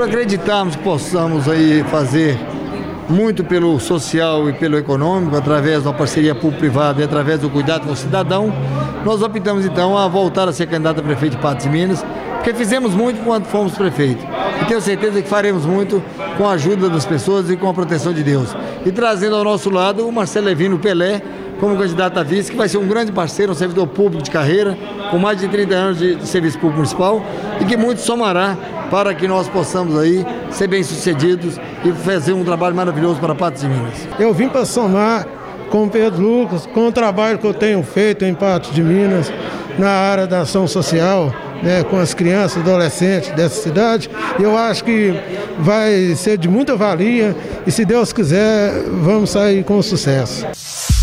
por acreditarmos que possamos aí fazer muito pelo social e pelo econômico, através da parceria público-privada e através do cuidado com o cidadão, nós optamos então a voltar a ser candidato a prefeito de Patos de Minas, porque fizemos muito quando fomos prefeito. E tenho certeza que faremos muito com a ajuda das pessoas e com a proteção de Deus. E trazendo ao nosso lado o Marcelo Levino Pelé, como candidato a vice, que vai ser um grande parceiro, um servidor público de carreira, com mais de 30 anos de serviço público municipal e que muito somará para que nós possamos aí ser bem-sucedidos e fazer um trabalho maravilhoso para Patos de Minas. Eu vim para somar com o Pedro Lucas, com o trabalho que eu tenho feito em Patos de Minas, na área da ação social, né, com as crianças e adolescentes dessa cidade. Eu acho que vai ser de muita valia e, se Deus quiser, vamos sair com sucesso.